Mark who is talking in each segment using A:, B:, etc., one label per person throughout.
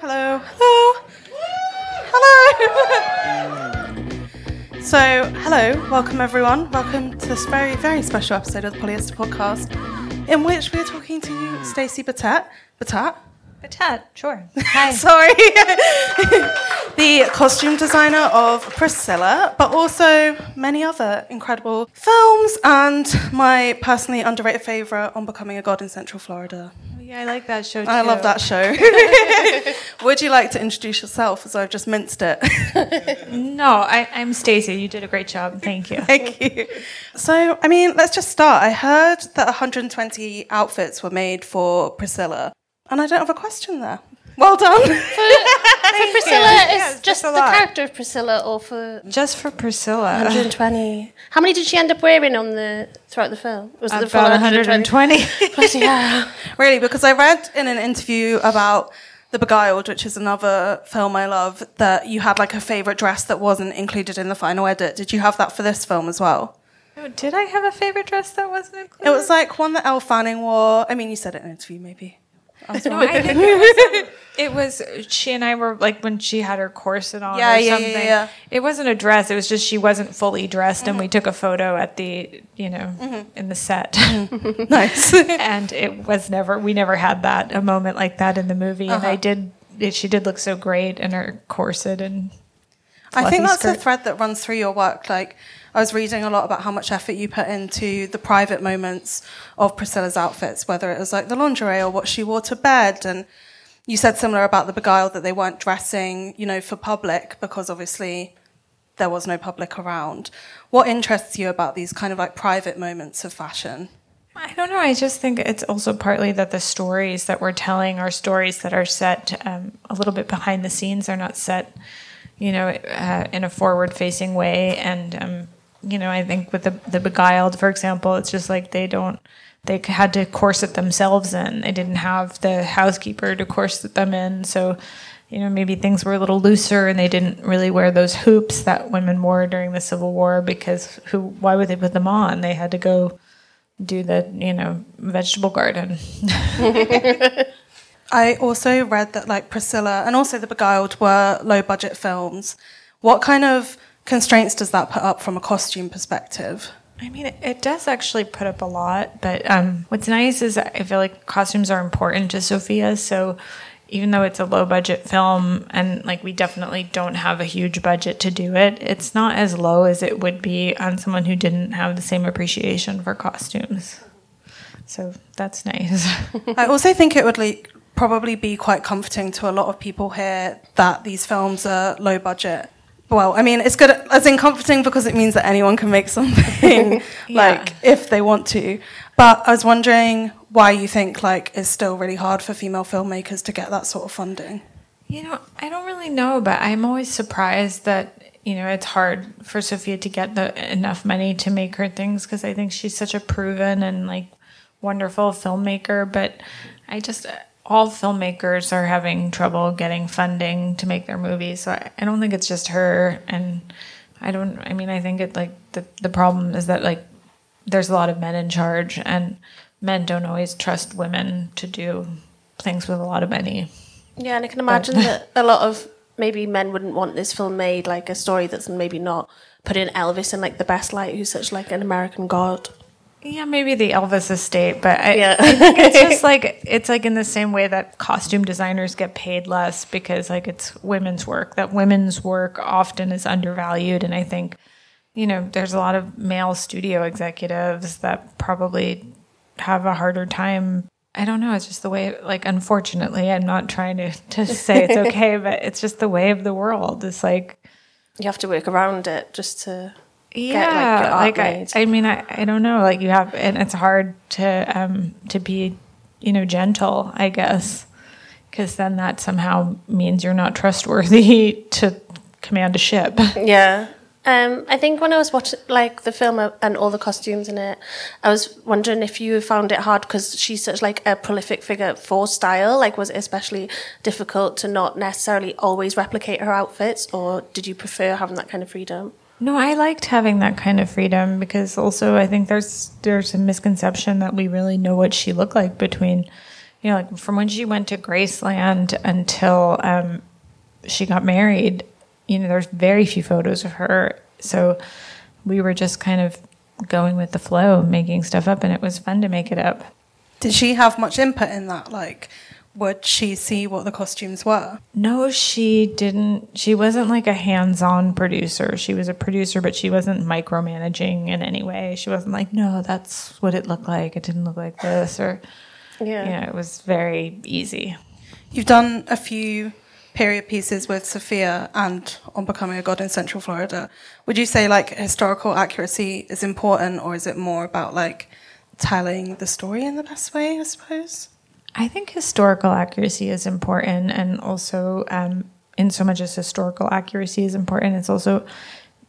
A: Hello, hello, hello, so, hello, welcome everyone. Welcome to this very, very special episode of the Polyester Podcast, in which we are talking to you, Stacey Batet. Batet?
B: Batat, sure. Hi.
A: Sorry. the costume designer of Priscilla, but also many other incredible films, and my personally underrated favourite on Becoming a God in Central Florida.
B: Yeah, I like that show too.
A: I love that show. Would you like to introduce yourself as I've just minced it?
B: No, I, I'm Stacey. You did a great job. Thank you.
A: Thank you. So, I mean, let's just start. I heard that 120 outfits were made for Priscilla, and I don't have a question there. Well done.
C: For Priscilla,
B: Yeah,
C: is
B: it's
C: just
B: a
C: the
B: lot.
C: character of Priscilla, or for
B: Just for Priscilla.
C: 120. How many did she end up wearing on the throughout the film? Was it the full
B: About 120.
C: Bloody hell.
A: really, because I read in an interview about The Beguiled, which is another film I love, that you had like a favourite dress that wasn't included in the final edit. Did you have that for this film as well?
B: Oh, did I have a favorite dress that wasn't included?
A: It was like one that Elle Fanning wore. I mean, you said it in an interview, maybe. I was wrong.
B: I think it was, um, it was she and I were like when she had her corset on
A: Yeah,
B: or
A: yeah, yeah,
B: something.
A: yeah.
B: It wasn't a dress. It was just she wasn't fully dressed, and we mm-hmm. took a photo at the you know mm-hmm. in the set, mm-hmm.
A: nice.
B: and it was never we never had that a moment like that in the movie. And I uh-huh. did. It, she did look so great in her corset and
A: I think that's a thread that runs through your work. Like, I was reading a lot about how much effort you put into the private moments of Priscilla's outfits, whether it was like the lingerie or what she wore to bed. And you said similar about the Beguiled that they weren't dressing, you know, for public because obviously there was no public around. What interests you about these kind of like private moments of fashion?
B: I don't know. I just think it's also partly that the stories that we're telling are stories that are set um, a little bit behind the scenes. They're not set, you know, uh, in a forward-facing way. And um, you know, I think with the the Beguiled, for example, it's just like they don't. They had to corset themselves in. They didn't have the housekeeper to corset them in. So, you know, maybe things were a little looser, and they didn't really wear those hoops that women wore during the Civil War because who? Why would they put them on? They had to go do the you know vegetable garden.
A: I also read that like Priscilla and also The Beguiled were low budget films. What kind of constraints does that put up from a costume perspective?
B: I mean, it, does actually put up a lot, but um, what's nice is I feel like costumes are important to Sofia. So even though it's a low budget film and like we definitely don't have a huge budget to do it, it's not as low as it would be on someone who didn't have the same appreciation for costumes. So that's nice.
A: I also think it would like probably be quite comforting to a lot of people here that these films are low budget. Well, I mean, it's good as in comforting because it means that anyone can make something like if they want to. But I was wondering why you think like it's still really hard for female filmmakers to get that sort of funding.
B: You know, I don't really know, but I'm always surprised that you know it's hard for Sofia to get the enough money to make her things because I think she's such a proven and like wonderful filmmaker. But I just all filmmakers are having trouble getting funding to make their movies, so I, I don't think it's just her. And I don't. I mean, I think it like the the problem is that like there's a lot of men in charge and men don't always trust women to do things with a lot of money.
C: Yeah, and I can imagine that a lot of maybe men wouldn't want this film made like a story that's maybe not putting Elvis in like the best light, who's such like an American god.
B: Yeah, maybe the Elvis estate, but I,
C: Yeah.
B: I think it's just like it's like in the same way that costume designers get paid less because like it's women's work. That women's work often is undervalued, and I think you know there's a lot of male studio executives that probably have a harder time. I don't know. It's just the way. Like, unfortunately, I'm not trying to to say it's okay, but it's just the way of the world. It's like
C: You have to work around it just to
B: yeah
C: get, like,
B: like, I. I mean I, I don't know like you have and it's hard to um to be you know gentle i guess because then that somehow means you're not trustworthy to command a ship
C: Yeah. Um, I think when I was watching like the film and all the costumes in it, I was wondering if you found it hard because she's such like a prolific figure for style. Like, was it especially difficult to not necessarily always replicate her outfits, or did you prefer having that kind of freedom?
B: No i liked having that kind of freedom because also i think there's there's a misconception that we really know what she looked like between you know like from when she went to graceland until um she got married, you know, there's very few photos of her. So we were just kind of going with the flow, making stuff up, and it was fun to make it up.
A: Did she have much input in that? Like, would she see what the costumes were?
B: No, she didn't. She wasn't like a hands on producer. She was a producer, but she wasn't micromanaging in any way. She wasn't like, no, that's what it looked like. It didn't look like this. Or,
C: Yeah.
B: you know, it was very easy.
A: You've done a few period pieces with Sofia and on Becoming a God in Central Florida. Would you say like historical accuracy is important, or is it more about like telling the story in the best way? I suppose.
B: I think historical accuracy is important, and also, um, in so much as historical accuracy is important, it's also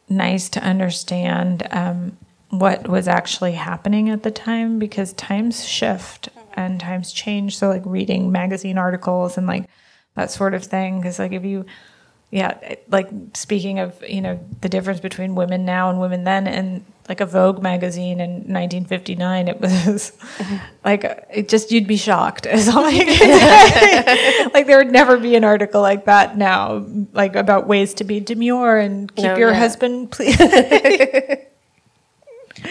B: nice to understand um, what was actually happening at the time because times shift and times change. So, like reading magazine articles and like that sort of thing, because like if you yeah, like speaking of, you know, the difference between women now and women then and like a Vogue magazine in 1959, it was like it just you'd be shocked. Is all I can say. like there would never be an article like that now, like about ways to be demure and keep
C: No,
B: your husband please.
A: I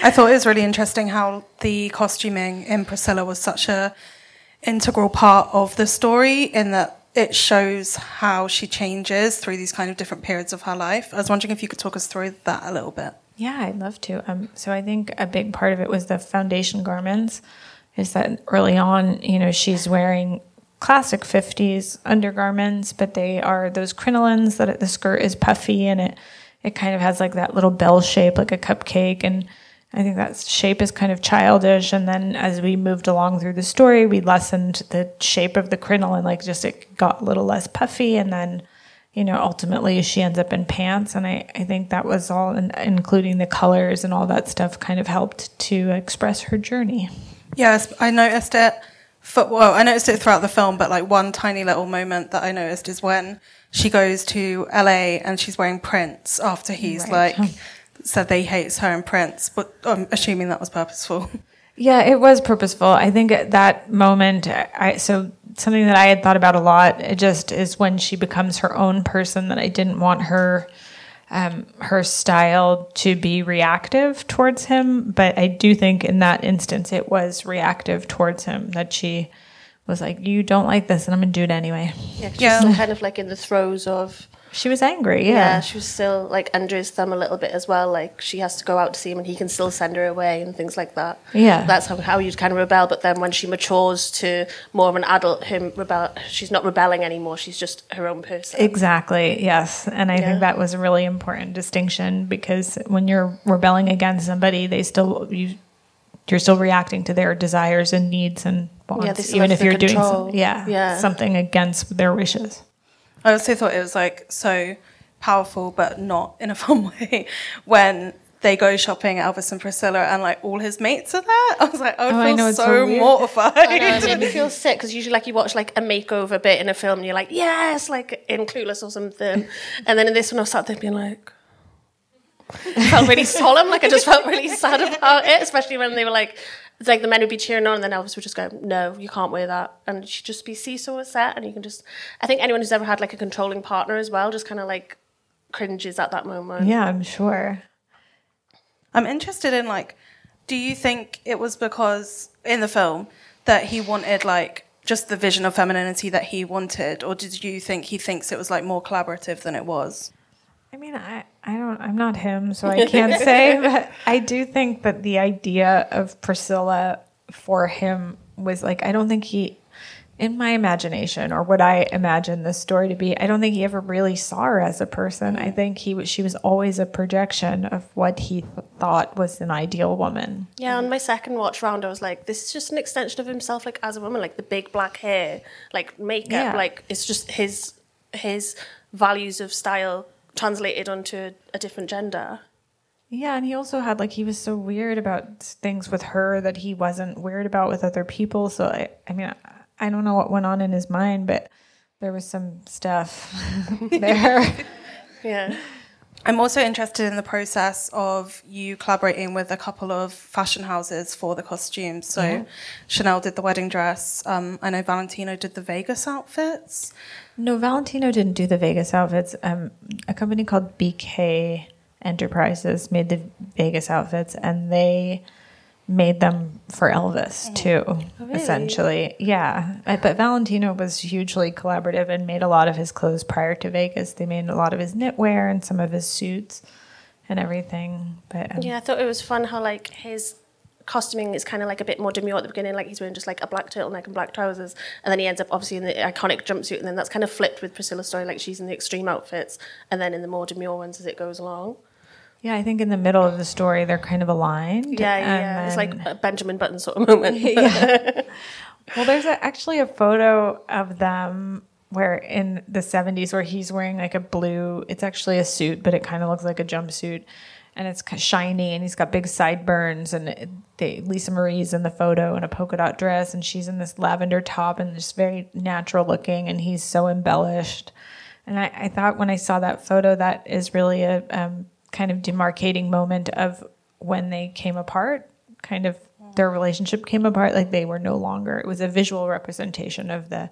A: thought it was really interesting how the costuming in Priscilla was such a integral part of the story in that it shows how she changes through these kind of different periods of her life. I was wondering if you could talk us through that a little bit.
B: Yeah, I'd love to. Um, so I think a big part of it was the foundation garments. Is that early on, you know, she's wearing classic 50s undergarments, but they are those crinolines that the skirt is puffy and it it kind of has like that little bell shape, like a cupcake. And I think that shape is kind of childish. And then as we moved along through the story, we lessened the shape of the crinoline, like just it got a little less puffy. And then you know, ultimately she ends up in pants. And I, I think that was all, in, including the colors and all that stuff, kind of helped to express her journey.
A: Yes, I noticed it. For, well, I noticed it throughout the film, but like one tiny little moment that I noticed is when she goes to LA and she's wearing Prince after he's
B: Right.
A: like said that he hates her and Prince, but I'm assuming that was purposeful.
B: Yeah, it was purposeful. I think at that moment, I so something that I had thought about a lot. It just is when she becomes her own person that I didn't want her, um, her style to be reactive towards him. But I do think in that instance, it was reactive towards him that she was like, "You don't like this, and I'm gonna do it anyway."
C: Yeah. she's still kind of like in the throes of.
B: She was angry.
C: Yeah.
B: Yeah,
C: she was still like under his thumb a little bit as well. Like she has to go out to see him, and he can still send her away and things like that.
B: Yeah.
C: that's how how you'd kind of rebel. But then when she matures to more of an adult, him rebel. She's not rebelling anymore. She's just her own person.
B: Exactly. Yes. And I
C: Yeah.
B: think that was a really important distinction because when you're rebelling against somebody, they still you you're still reacting to their desires and needs and wants,
C: still
B: even if you're
C: the
B: doing some, yeah,
C: Yeah.
B: something against their wishes.
A: I also thought it was like so powerful, but not in a fun way, when they go shopping Elvis and Priscilla and like all his mates are there. I was like, I would
B: Oh, I
A: feel
B: know,
A: so,
B: so
A: mortified.
C: I know, it made me feel sick because usually, like, you watch like a makeover bit in a film, and you're like, yes, like in Clueless or something, and then in this one, I was sat there being like, it felt really solemn. Like I just felt really sad about it, especially when they were like it's like the men would be cheering on, and then Elvis would just go, "No, you can't wear that," and she'd just be seesaw set, and you can just. I think anyone who's ever had like a controlling partner as well, just kind of like cringes at that moment.
B: Yeah, I'm sure.
A: I'm interested in like, do you think it was because in the film that he wanted like just the vision of femininity that he wanted, or did you think he thinks it was like more collaborative than it was?
B: I mean, I, I don't, I'm not him, so I can't say, but I do think that the idea of Priscilla for him was like, I don't think he, in my imagination or what I imagine this story to be, I don't think he ever really saw her as a person. I think he was, she was always a projection of what he th- thought was an ideal woman.
C: Yeah, on my second watch round, I was like, this is just an extension of himself, like as a woman, like the big black hair, like makeup,
B: Yeah.
C: like it's just his his values of style translated onto a different gender.
B: Yeah, and he also had like he was so weird about things with her that he wasn't weird about with other people. So I, I mean, I, I don't know what went on in his mind, but there was some stuff there.
C: Yeah.
A: I'm also interested in the process of you collaborating with a couple of fashion houses for the costumes. So Chanel did the wedding dress. Um, I know Valentino did the Vegas outfits.
B: no, Valentino didn't do the Vegas outfits. Um, a company called BK Enterprises made the Vegas outfits, and they made them for Elvis too. Essentially, yeah. But Valentino was hugely collaborative and made a lot of his clothes prior to Vegas. They made a lot of his knitwear and some of his suits and everything. But um,
C: Yeah, I thought it was fun how like his costuming is kind of like a bit more demure at the beginning, like he's wearing just like a black turtleneck and black trousers, and then he ends up obviously in the iconic jumpsuit, and then that's kind of flipped with Priscilla's story, like she's in the extreme outfits, and then in the more demure ones as it goes along.
B: Yeah, I think in the middle of the story they're kind of aligned.
C: Yeah, yeah, it's like a Benjamin Button sort of moment.
B: yeah. Well, there's a, actually a photo of them where in the 70s where he's wearing like a blue, it's actually a suit, but it kind of looks like a jumpsuit and it's shiny and he's got big sideburns and they, Lisa Marie's in the photo in a polka dot dress and she's in this lavender top and just very natural looking and he's so embellished. And I, I thought when I saw that photo, that is really a um, kind of demarcating moment of when they came apart, kind of their relationship came apart. Like they were no longer. It was a visual representation of the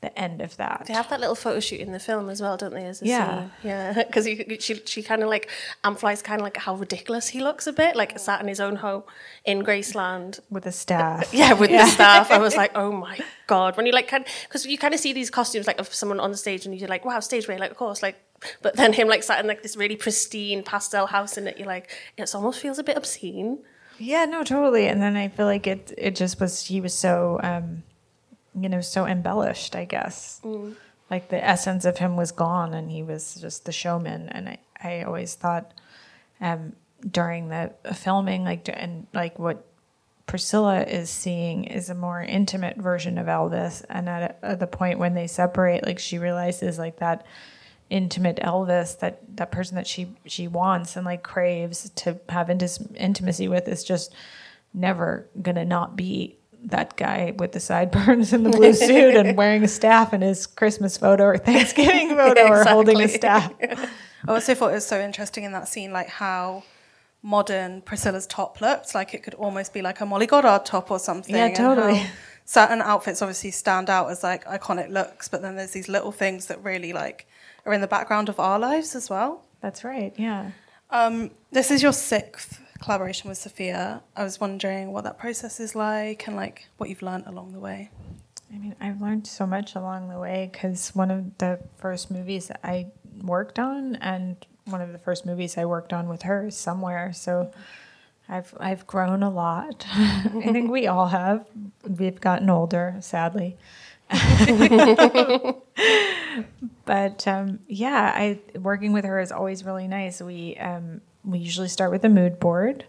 B: the end of that.
C: They have that little photo shoot in the film as well, don't they? As a
B: Yeah.
C: scene? yeah. Because she she kind of like amplifies kind of like how ridiculous he looks a bit, like sat in his own home in Graceland.
B: with a staff.
C: Yeah, with the staff, I was like, oh my god. When you like kind, because you kind of see these costumes like of someone on the stage, and you're like, wow, stage wear, like of course, like. But then him like sat in like this really pristine pastel house, in it you're like, it almost feels a bit obscene.
B: Yeah, no, totally. And then I feel like it it just was he was so um you know, so embellished, I guess. Like the essence of him was gone and he was just the showman and I, I always thought um during the filming like and like what Priscilla is seeing is a more intimate version of Elvis and at, at the point when they separate like she realizes like that intimate Elvis that that person that she she wants and like craves to have intis- intimacy with is just never gonna not be that guy with the sideburns and the blue suit and wearing a staff in his Christmas photo or Thanksgiving photo or holding a staff.
A: I also thought it was so interesting in that scene, like how modern Priscilla's top looked. Like it could almost be like a Molly Goddard top or something.
B: Yeah, totally.
A: certain outfits obviously stand out as like iconic looks, but then there's these little things that really like are in the background of our lives as well.
B: That's right. Yeah.
A: Um, this is your sixth collaboration with Sofia. I was wondering what that process is like and like what you've learned along the way.
B: I mean, I've learned so much along the way because one of the first movies I worked on, and one of the first movies I worked on with her is somewhere. So I've I've grown a lot. I think we all have. We've gotten older, sadly. but um, yeah, I working with her is always really nice. We um, we usually start with a mood board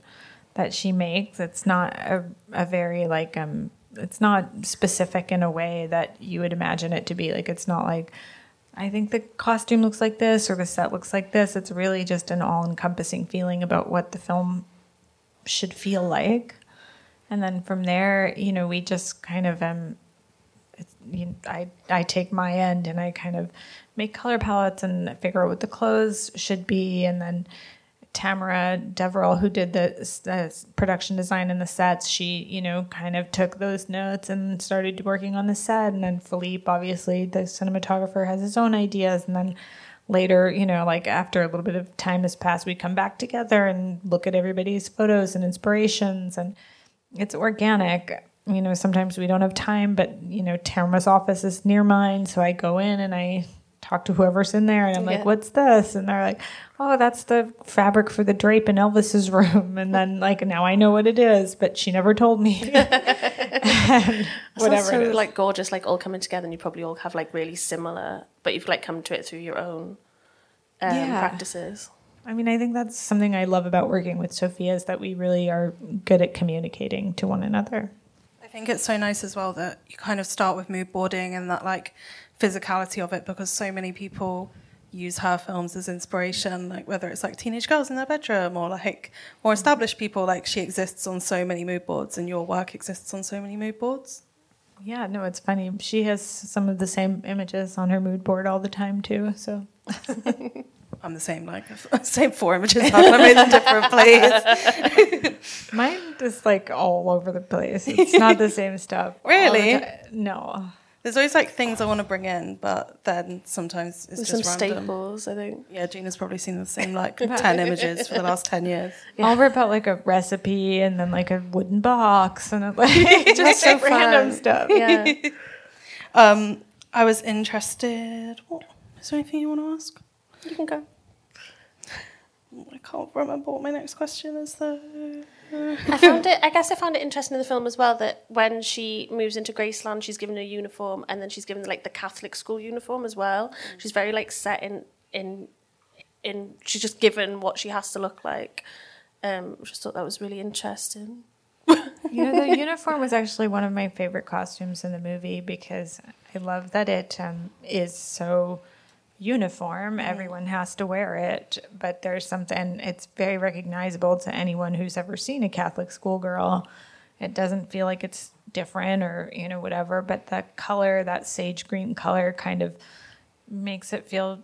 B: that she makes. It's not a, a very like um it's not specific in a way that you would imagine it to be. Like it's not like I think the costume looks like this or the set looks like this. It's really just an all encompassing feeling about what the film should feel like. And then from there, you know, we just kind of um you I I take my end and I kind of make color palettes and figure out what the clothes should be, and then Tamara Deverell, who did the, the production design and the sets, she, you know, kind of took those notes and started working on the set. And then Philippe, obviously, the cinematographer, has his own ideas. And then later, you know, like after a little bit of time has passed, we come back together and look at everybody's photos and inspirations. And it's organic. You know, sometimes we don't have time, but, you know, Tamara's office is near mine. So I go in and I talk to whoever's in there and I'm like, what's this? And they're like, oh, that's the fabric for the drape in Elvis's room. And then like now I know what it is, but she never told me. Whatever. is.
C: like gorgeous, like all coming together, and you probably all have like really similar, but you've like come to it through your own um,
B: Yeah.
C: practices.
B: I mean, I think that's something I love about working with Sofia is that we really are good at communicating to one another.
A: I think it's so nice as well that you kind of start with mood boarding and that like physicality of it because so many people use her films as inspiration, like whether it's like teenage girls in their bedroom or like more established people, like she exists on so many mood boards and your work exists on so many mood boards.
B: Yeah, no, it's funny. She has some of the same images on her mood board all the time too. So
A: I'm the same, like same four images, how can I make them different, please?
B: mine is like all over the place. It's not the same stuff. all the
A: Really?
B: No.
A: There's always like things I want to bring in, but then sometimes it's
C: There's
A: just
C: some
A: random.
C: staples, I think.
A: Yeah, Gina's probably seen the same like 10 images for the last 10 years.
B: I'll rip out like a recipe and then like a wooden box and like just
C: so
B: random stuff.
C: Yeah.
A: Um, I was interested. What, is there anything you want to ask?
C: You can go.
A: I can't remember what my next question is though.
C: I found it. I guess I found it interesting in the film as well that when she moves into Graceland, she's given a uniform, and then she's given like the Catholic school uniform as well. She's very like set in in in. She's just given what she has to look like. Um, I just thought that was really interesting.
B: You know, the uniform was actually one of my favorite costumes in the movie because I love that it um, is so uniform. Everyone has to wear it, but there's something, it's very recognizable to anyone who's ever seen a Catholic schoolgirl. It doesn't feel like it's different or, you know, whatever, but the color, that sage green color, kind of makes it feel,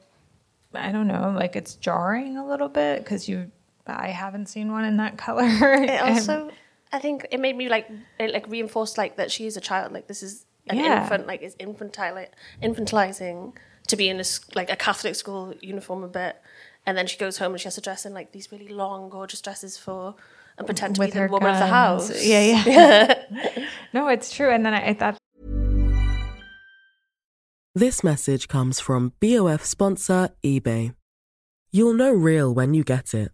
B: I don't know, like it's jarring a little bit because you. I haven't seen one in that color.
C: It
B: And-
C: also, I think, it made me like it like reinforced like that she is a child. Like this is an
B: Yeah.
C: infant. Like it's infantile, infantilizing to be in a s- like a Catholic school uniform a bit, and then she goes home and she has to dress in like these really long, gorgeous dresses for and pretend to
B: with
C: be the
B: her
C: woman of the
B: guns.
C: house.
B: Yeah, yeah. no, it's true. And then I, I thought,
D: This message comes from BOF sponsor eBay. You'll know real when you get it.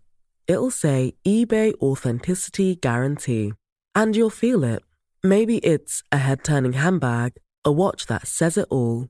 D: It'll say eBay Authenticity Guarantee. And you'll feel it. Maybe it's a head turning handbag, a watch that says it all,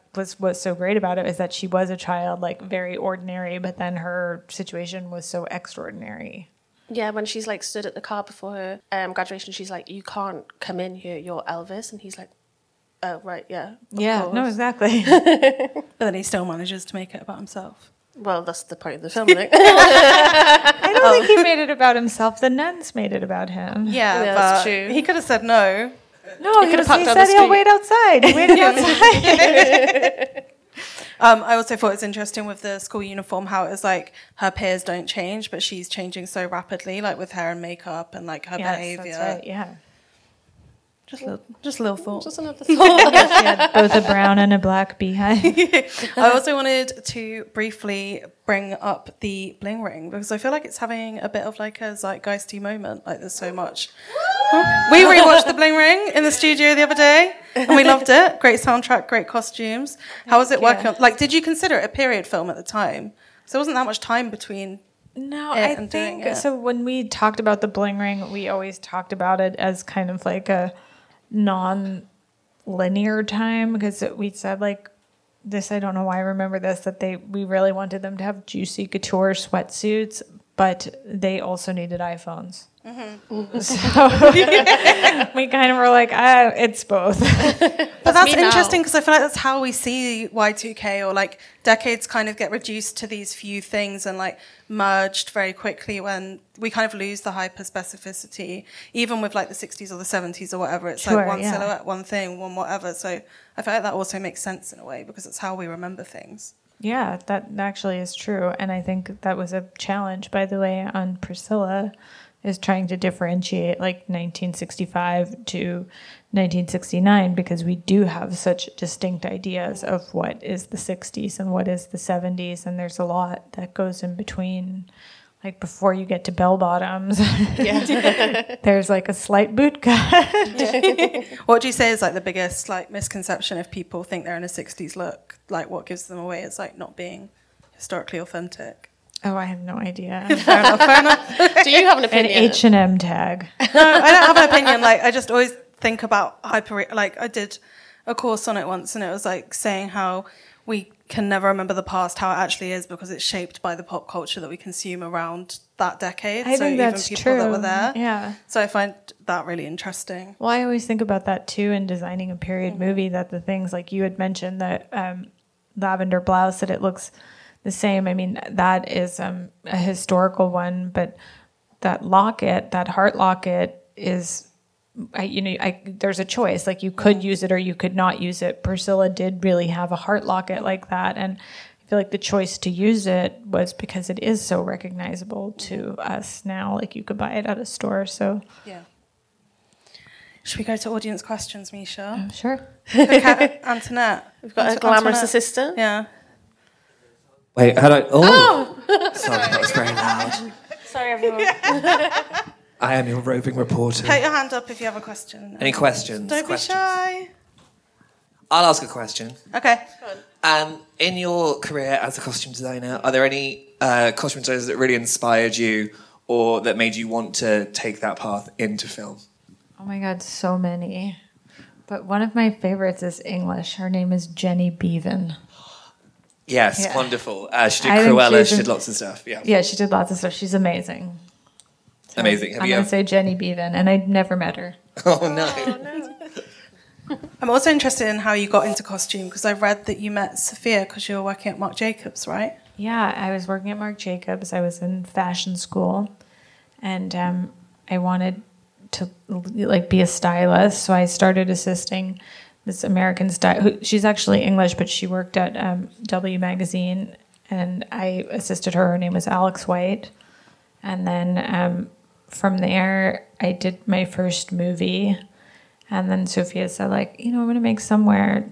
B: was what's so great about it is that she was a child like very ordinary but then her situation was so extraordinary
C: Yeah, when she's like stood at the car before her um, graduation, she's like, "You can't come in here. You're Elvis," and he's like, Oh right, yeah. of
B: yeah,
C: course.
B: no, exactly.
A: But then he still manages to make it about himself.
C: Well, that's the point of the film. I.
B: I don't think he made it about himself. The nuns made it about him.
A: Yeah,
C: Yeah,
A: but
C: that's true.
A: he could have said no.
B: No, he,
C: could've
B: was,
C: parked
B: he said he'll wait outside. He waited outside.
A: Um, I also thought it was interesting with the school uniform how it was like her peers don't change, but she's changing so rapidly, like with hair and makeup and like her
B: yes,
A: behavior.
B: that's right. Yeah.
A: Just a little, just a little thought.
C: Just another thought.
B: Both a brown and a black beehive.
A: I also wanted to briefly bring up the bling ring because I feel like it's having a bit of like a zeitgeisty moment. Like there's so much. We rewatched the bling ring in the studio the other day and we loved it. Great soundtrack, great costumes. How was it working? on- Like, did you consider it a period film at the time? So there wasn't that much time between.
B: No, I think so. When we talked about the bling ring, we always talked about it as kind of like a non-linear time because we said like this. I don't know why I remember this that they we really wanted them to have juicy couture sweatsuits, but they also needed iPhones.
A: Mm-hmm.
B: So we kind of were like, ah, it's both.
A: But that's
C: me
A: interesting because I feel like that's how we see Y2K or like decades kind of get reduced to these few things and like merged very quickly when we kind of lose the hyper specificity. Even with like the 60s or the 70s or whatever, it's
B: Sure,
A: like one
B: yeah.
A: silhouette, one thing, one whatever. So I feel like that also makes sense in a way because it's how we remember things.
B: Yeah, that actually is true. And I think that was a challenge, by the way, on Priscilla, is trying to differentiate like 1965 to 1969 because we do have such distinct ideas of what is the 60s and what is the 70s. And there's a lot that goes in between. Like before you get to bell bottoms, there's like a slight boot cut.
A: What do you say is like the biggest like misconception if people think they're in a 60s look? Like what gives them away is like not being historically authentic.
B: Oh, I have no idea.
A: Fair enough, fair enough.
C: Do you have an opinion? An?
B: H and M tag.
A: No, I don't have an opinion. Like, I just always think about hyper. Like, I did a course on it once, and it was like saying how we can never remember the past, how it actually is, because it's shaped by the pop culture that we consume around that decade.
B: I
A: so
B: think
A: even
B: that's
A: people
B: true.
A: that were there.
B: Yeah.
A: So I find that really interesting.
B: Well, I always think about that too in designing a period movie. That the things like you had mentioned that um, lavender blouse that it looks the same. I mean, that is um, a historical one, but that locket, that heart locket, is. I, you know, I, there's a choice. Like you could use it or you could not use it. Priscilla did really have a heart locket like that, and I feel like the choice to use it was because it is so recognizable to us now. Like you could buy it at a store. So
A: Yeah. Should we go to audience questions, Misha?
B: sure.
A: Cat- Antoinette.
C: We've got a glamorous
A: Antoinette.
C: assistant.
A: Yeah.
E: Wait, hello. Oh! Sorry, that was very loud.
C: Sorry, everyone.
E: I am your roving reporter.
A: Put your hand up if you have a question.
E: Any questions?
A: Don't
E: questions?
A: be shy.
E: I'll ask a question.
A: Okay.
E: Um, in your career as a costume designer, are there any uh, costume designers that really inspired you or that made you want to take that path into film?
B: Oh my God, so many. But one of my favorites is English. Her name is Jenny Beavan.
E: Yes,
B: Yeah.
E: wonderful. Uh, she did
B: think
E: Cruella,
B: she's
E: she did lots of stuff. Yeah.
B: Yeah, she did lots of stuff. She's amazing. So
E: Amazing. Have
B: I'm
E: you
B: going
E: ever-
B: to say Jenny Beavan, and I'd never met her.
E: Oh, no.
A: I'm also interested in how you got into costume because I read that you met Sofia because you were working at Marc Jacobs, right?
B: Yeah, I was working at Marc Jacobs. I was in fashion school, and um, I wanted to like be a stylist. So I started assisting this American style. She's actually English, but she worked at um, W Magazine, and I assisted her. Her name was Alex White, and then um, from there I did my first movie. And then Sofia said, like, you know, I'm going to make somewhere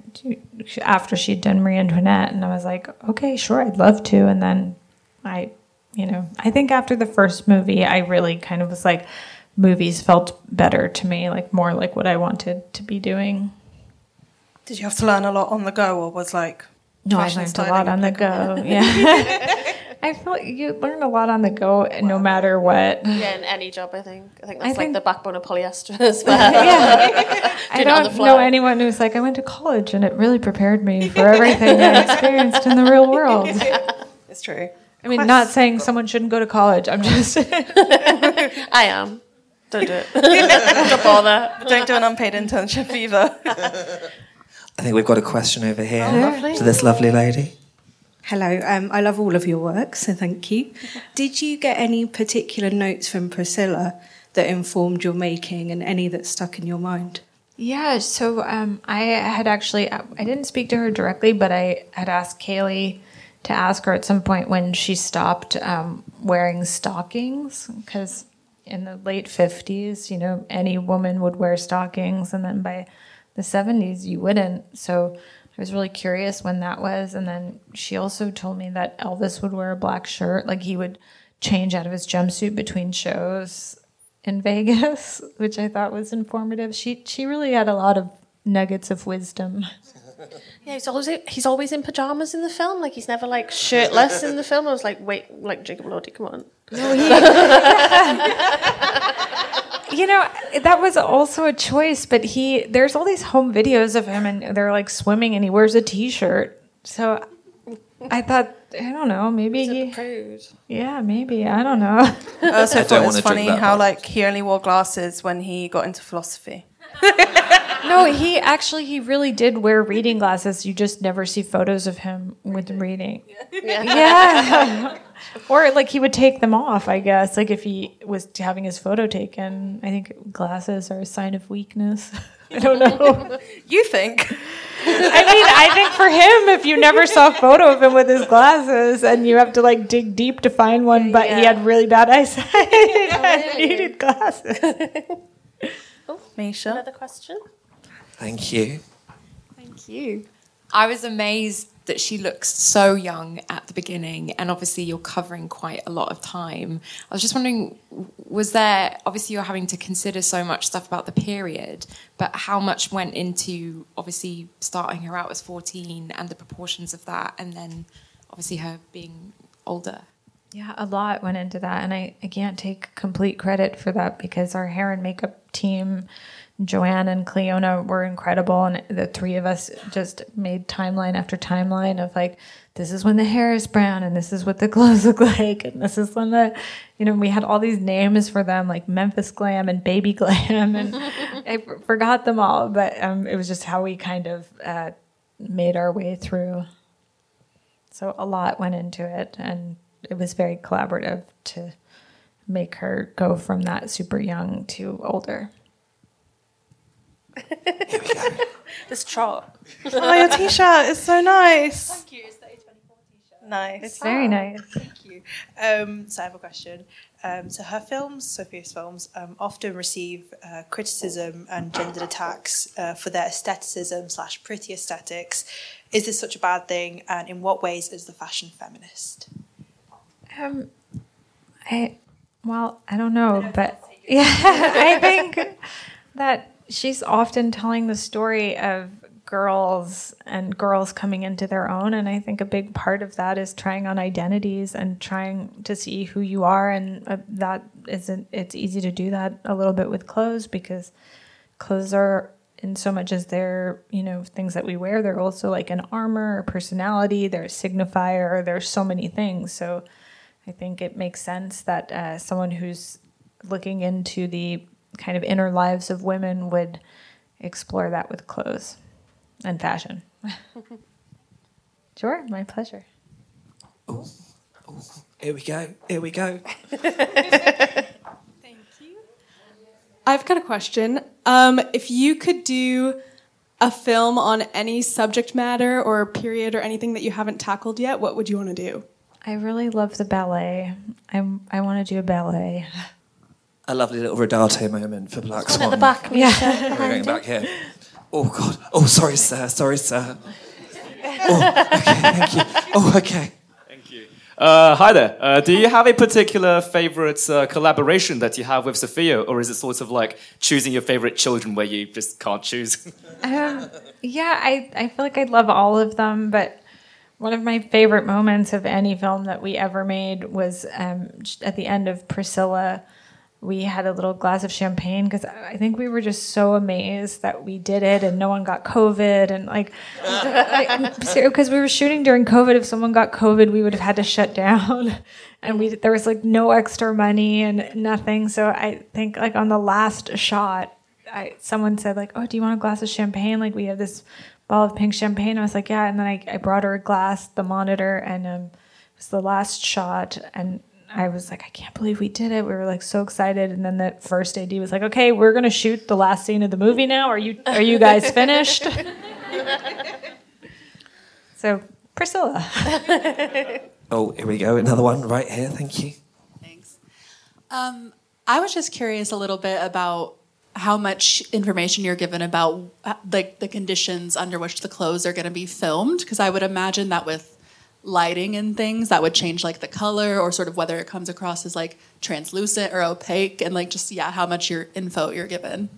B: after she'd done Marie Antoinette. And I was like, okay, sure, I'd love to. And then I, you know, I think after the first movie, I really kind of was like, movies felt better to me, like more like what I wanted to be doing.
A: Did you have to learn a lot on the go or was like.
B: No, I learned a lot on the go. Yeah. I feel like you learn a lot on the go no matter what.
C: Yeah, in any job, I think. I think
B: I
C: that's like
B: think-
C: the backbone of polyester as well. yeah.
B: I
C: it on the
B: don't know anyone who's like, I went to college and it really prepared me for everything I experienced in the real world.
A: It's true.
B: I mean, not saying someone shouldn't go to college. I'm just
C: I am. Don't do it. Don't bother.
A: Don't do an unpaid internship either.
E: I think we've got a question over here
C: Oh,
E: to this lovely lady.
F: Hello, um, I love all of your work, so thank you. Did you get any particular notes from Priscilla that informed your making and any that stuck in your mind?
B: Yeah, so um, I had actually, I didn't speak to her directly, but I had asked Kaylee to ask her at some point when she stopped um, wearing stockings, because in the late 50s, you know, any woman would wear stockings, and then by the 70s, you wouldn't. So I was really curious when that was. And then she also told me that Elvis would wear a black shirt, like he would change out of his jumpsuit between shows in Vegas, which I thought was informative. She she really had a lot of nuggets of wisdom.
C: Yeah, he's always he's always in pajamas in the film. Like he's never like shirtless in the film. I was like, wait, like Jacob Elordi, come on.
B: No, he, you know, that was also a choice, but he there's all these home videos of him and they're like swimming and he wears a t-shirt. So I thought I don't know, maybe he Yeah, maybe. I don't know.
A: I also
E: I
A: thought it was funny how
E: much.
A: like he only wore glasses when he got into philosophy.
B: no, he actually he really did wear reading glasses. You just never see photos of him with reading. Yeah. or like he would take them off, I guess. Like if he was having his photo taken, I think glasses are a sign of weakness. I don't know.
A: You think?
B: I mean, I think for him, if you never saw a photo of him with his glasses and you have to like dig deep to find one, but he had really bad eyesight and needed glasses.
A: Oh, Misha.
C: Another question.
E: Thank you.
G: Thank you. I was amazed that she looks so young at the beginning, and obviously you're covering quite a lot of time. I was just wondering, was there obviously you're having to consider so much stuff about the period, but how much went into obviously starting her out as 14 and the proportions of that, and then obviously her being older?
B: Yeah, a lot went into that. And I, I can't take complete credit for that because our hair and makeup team, Joanne and Cliona, were incredible. And the three of us just made timeline after timeline of like, this is when the hair is brown and this is what the clothes look like. And this is when the, you know, we had all these names for them like Memphis Glam and Baby Glam. And I forgot them all. But um, it was just how we kind of uh, made our way through. So a lot went into it, and it was very collaborative to make her go from that super young to older.
C: This trot.
A: oh, your t-shirt is so nice.
H: Thank you. It's the A24 t-shirt.
A: Nice.
B: It's very nice.
H: Thank you. Um, so I have a question. Um, so her films, Sofia's films, um, often receive uh, criticism and gendered attacks uh, for their aestheticism slash pretty aesthetics. Is this such a bad thing? And in what ways is the fashion feminist?
B: Um, I well, I don't know, but yeah, I think that she's often telling the story of girls and girls coming into their own and i think a big part of that is trying on identities and trying to see who you are and uh, that isn't it's easy to do that a little bit with clothes because clothes are in so much as they're you know things that we wear. They're also like an armor a personality they're a signifier there's so many things. So i think it makes sense that uh, someone who's looking into the kind of inner lives of women would explore that with clothes and fashion sure my pleasure Oh
E: Here we go. Here we go. Thank you.
I: I've got a question. Um, if you could do a film on any subject matter or period or anything that you haven't tackled yet, what would you want to do?
B: i really love the ballet i, I want to do a ballet
E: A lovely little Rodato moment for Black
C: One
E: Swan.
C: at the back, Misha.
E: We're going back here. Oh God. Oh, sorry, sir. Sorry, sir. Oh, okay. Thank you. Oh, okay.
J: Thank Uh, hi there. Uh, do you have a particular favorite uh, collaboration that you have with Sofia, or is it sort of like choosing your favorite children where you just can't choose?
B: Um, yeah, I, I feel like I love all of them, but one of my favorite moments of any film that we ever made was um, at the end of Priscilla. We had a little glass of champagne because I think we were just so amazed that we did it and no one got COVID. And like, because we were shooting during COVID, if someone got COVID, we would have had to shut down. And we there was like no extra money and nothing. So I think like on the last shot, I, someone said like, "Oh, do you want a glass of champagne?" Like we have this bottle of pink champagne. I was like, yeah. And then I, I brought her a glass, the monitor, and um, it was the last shot. And I was like, I can't believe we did it. We were like so excited. And then the first AD was like, okay, we're gonna shoot the last scene of the movie now. Are you are you guys finished? so Priscilla.
E: Oh, here we go. Another one right here. Thank you. Thanks.
K: Um, I was just curious a little bit about how much information you're given about uh, like the conditions under which the clothes are going to be filmed because I would imagine that with lighting and things that would change like the color or sort of whether it comes across as like translucent or opaque and like just yeah how much your info you're given.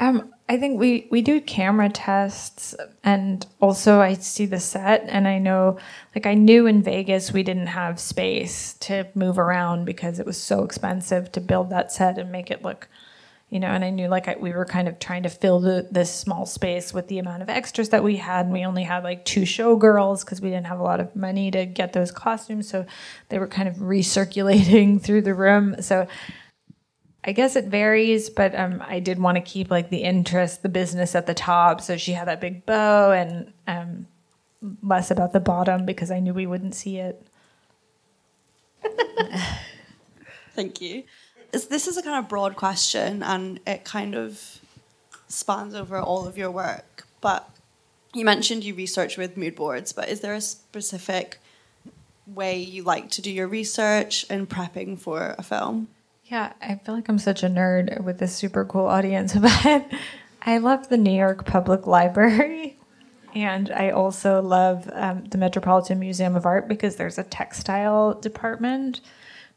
B: Um, I think we we do camera tests, and also I see the set, and I know, like I knew in Vegas we didn't have space to move around because it was so expensive to build that set and make it look, you know. And I knew like I, we were kind of trying to fill the, this small space with the amount of extras that we had, and we only had like two showgirls because we didn't have a lot of money to get those costumes, so they were kind of recirculating through the room. So I guess it varies, but um, I did want to keep like the interest, the business at the top. So she had that big bow and um, less about the bottom because I knew we wouldn't see it.
L: Thank you. Is- This is a kind of broad question and it kind of spans over all of your work. But you mentioned you research with mood boards, but is there a specific way you like to do your research in prepping for a film?
B: Yeah, I feel like I'm such a nerd with this super cool audience, but I love the New York Public Library. And I also love um, the Metropolitan Museum of Art because there's a textile department,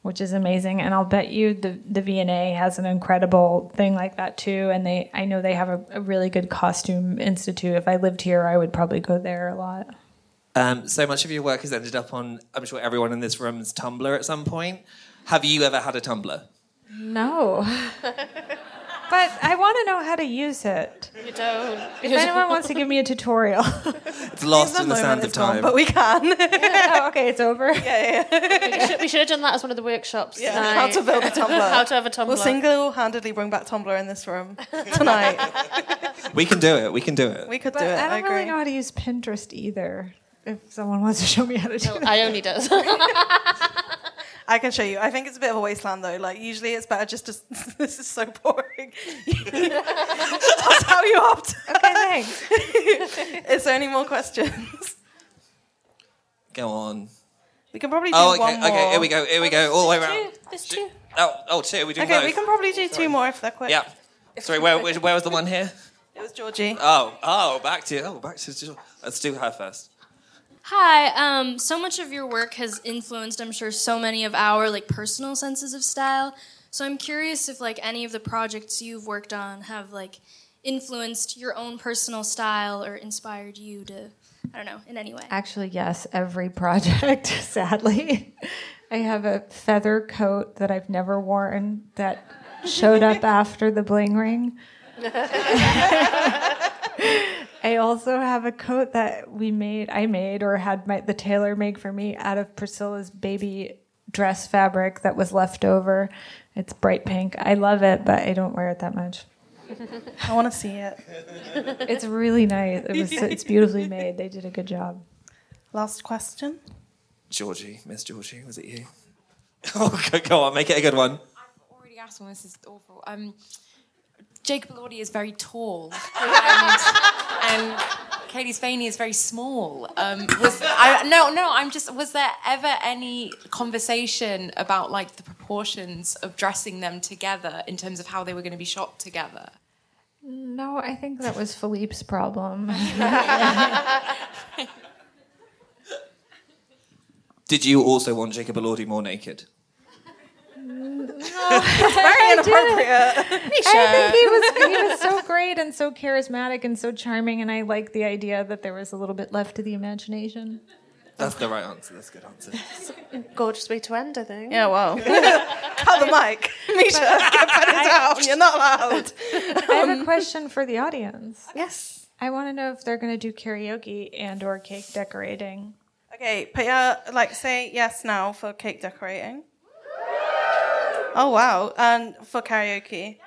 B: which is amazing. And I'll bet you the, the V&A has an incredible thing like that too. And they, I know they have a, a really good costume institute. If I lived here, I would probably go there a lot.
E: Um, so much of your work has ended up on, I'm sure everyone in this room's Tumblr at some point. Have you ever had a Tumblr?
B: No. but I want to know how to use it.
C: You don't.
B: If anyone wants to give me a tutorial.
E: It's lost in the sands of time.
A: but we can.
B: oh, okay, it's over.
A: Yeah, yeah.
C: we, should, we should have done that as one of the workshops.
A: Yeah,
C: tonight.
A: how to build a Tumblr.
C: how to have a Tumblr.
A: We'll single-handedly bring back Tumblr in this room tonight.
E: We can do it. We can do it.
A: We could
B: But
A: do it.
B: I don't
A: I agree.
B: really know how to use Pinterest either. If someone wants to show me how to do
C: No,
B: that.
C: Ione does.
A: I can show you. I think it's a bit of a wasteland though. Like usually it's better just to. this is so boring. I'll tell you after.
B: Okay, thanks.
A: is there any more questions?
E: Go on.
A: We can probably oh, do
E: Oh, okay,
A: one more.
E: okay. Here we go. Here we go. All the way around.
C: There's two.
E: Oh, oh, two. We do
A: Okay,
E: both.
A: we can probably do two more if they're quick.
E: Yeah. Sorry, where, where, where was the one here?
A: It was Georgie.
E: Oh, oh, back to you. oh, back to. Let's do her first.
M: Hi. Um, so much of your work has influenced, I'm sure, so many of our like personal senses of style. So I'm curious if like any of the projects you've worked on have like influenced your own personal style or inspired you to, I don't know, in any way.
B: Actually, yes, every project, sadly. I have a feather coat that I've never worn that showed up after the bling ring. I also have a coat that we made, I made, or had my, the tailor make for me out of Priscilla's baby dress fabric that was left over. It's bright pink. I love it, but I don't wear it that much.
A: I want to see it.
B: It's really nice. It was, it's beautifully made. They did a good job.
A: Last question.
E: Georgie, Miss Georgie, was it you? Oh, go, go on, make it a good one.
G: I've already asked one. This is awful. Um, Jacob Elordi is very tall, and, and Cailee Spaeny is very small. Um, was I, no, no. I'm just. Was there ever any conversation about like the proportions of dressing them together in terms of how they were going to be shot together?
B: No, I think that was Philippe's problem.
E: Did you also want Jacob Elordi more naked?
A: It's very inappropriate.
B: I think he was he was so great and so charismatic and so charming, and I like the idea that there was a little bit left to the imagination.
E: That's the right answer. That's a good answer.
C: Gorgeous way to end, I think.
A: Yeah, well. Cut the mic. Misha, get put it down. You're not allowed.
B: I have a um, question for the audience.
A: Yes.
B: I want to know if they're going to do karaoke and or cake decorating.
A: Okay, put your, like, say yes now for cake decorating. Oh, wow. And for karaoke.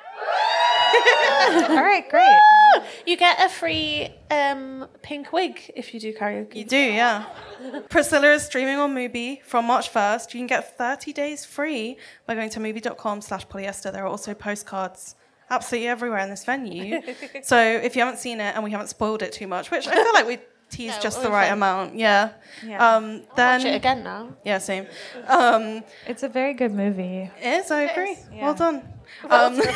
B: All right, great.
C: You get a free um, pink wig if you do karaoke.
A: You do, yeah. Priscilla is streaming on Mubi from March 1st. You can get 30 days free by going to mubi.com slash polyester. There are also postcards absolutely everywhere in this venue. so if you haven't seen it and we haven't spoiled it too much, which I feel like we teased
C: Yeah,
A: just the right
C: fine.
A: amount, yeah.
B: Yeah.
A: Um, then
C: watch it again now.
A: Yeah, same. Um,
B: It's a very good movie.
A: it is, I agree.
B: yeah.
A: Well done.
B: Well
A: Um,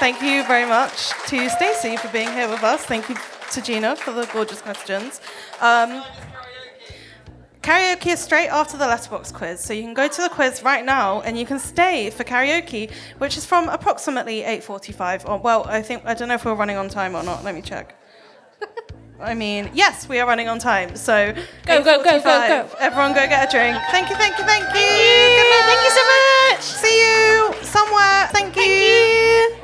A: Thank you very much to Stacey for being here with us. Thank you to Gina for the gorgeous questions. Um, karaoke is straight after the letterbox quiz, so you can go to the quiz right now and you can stay for karaoke, which is from approximately 8:45. Or well, I think I don't know if we're running on time or not. Let me check. I mean, yes, we are running on time. So
C: Go, go, go, go, go.
A: Everyone, go get a drink. Thank you, thank you, thank you. Good night.
C: Thank you so much.
A: See you somewhere. Thank you.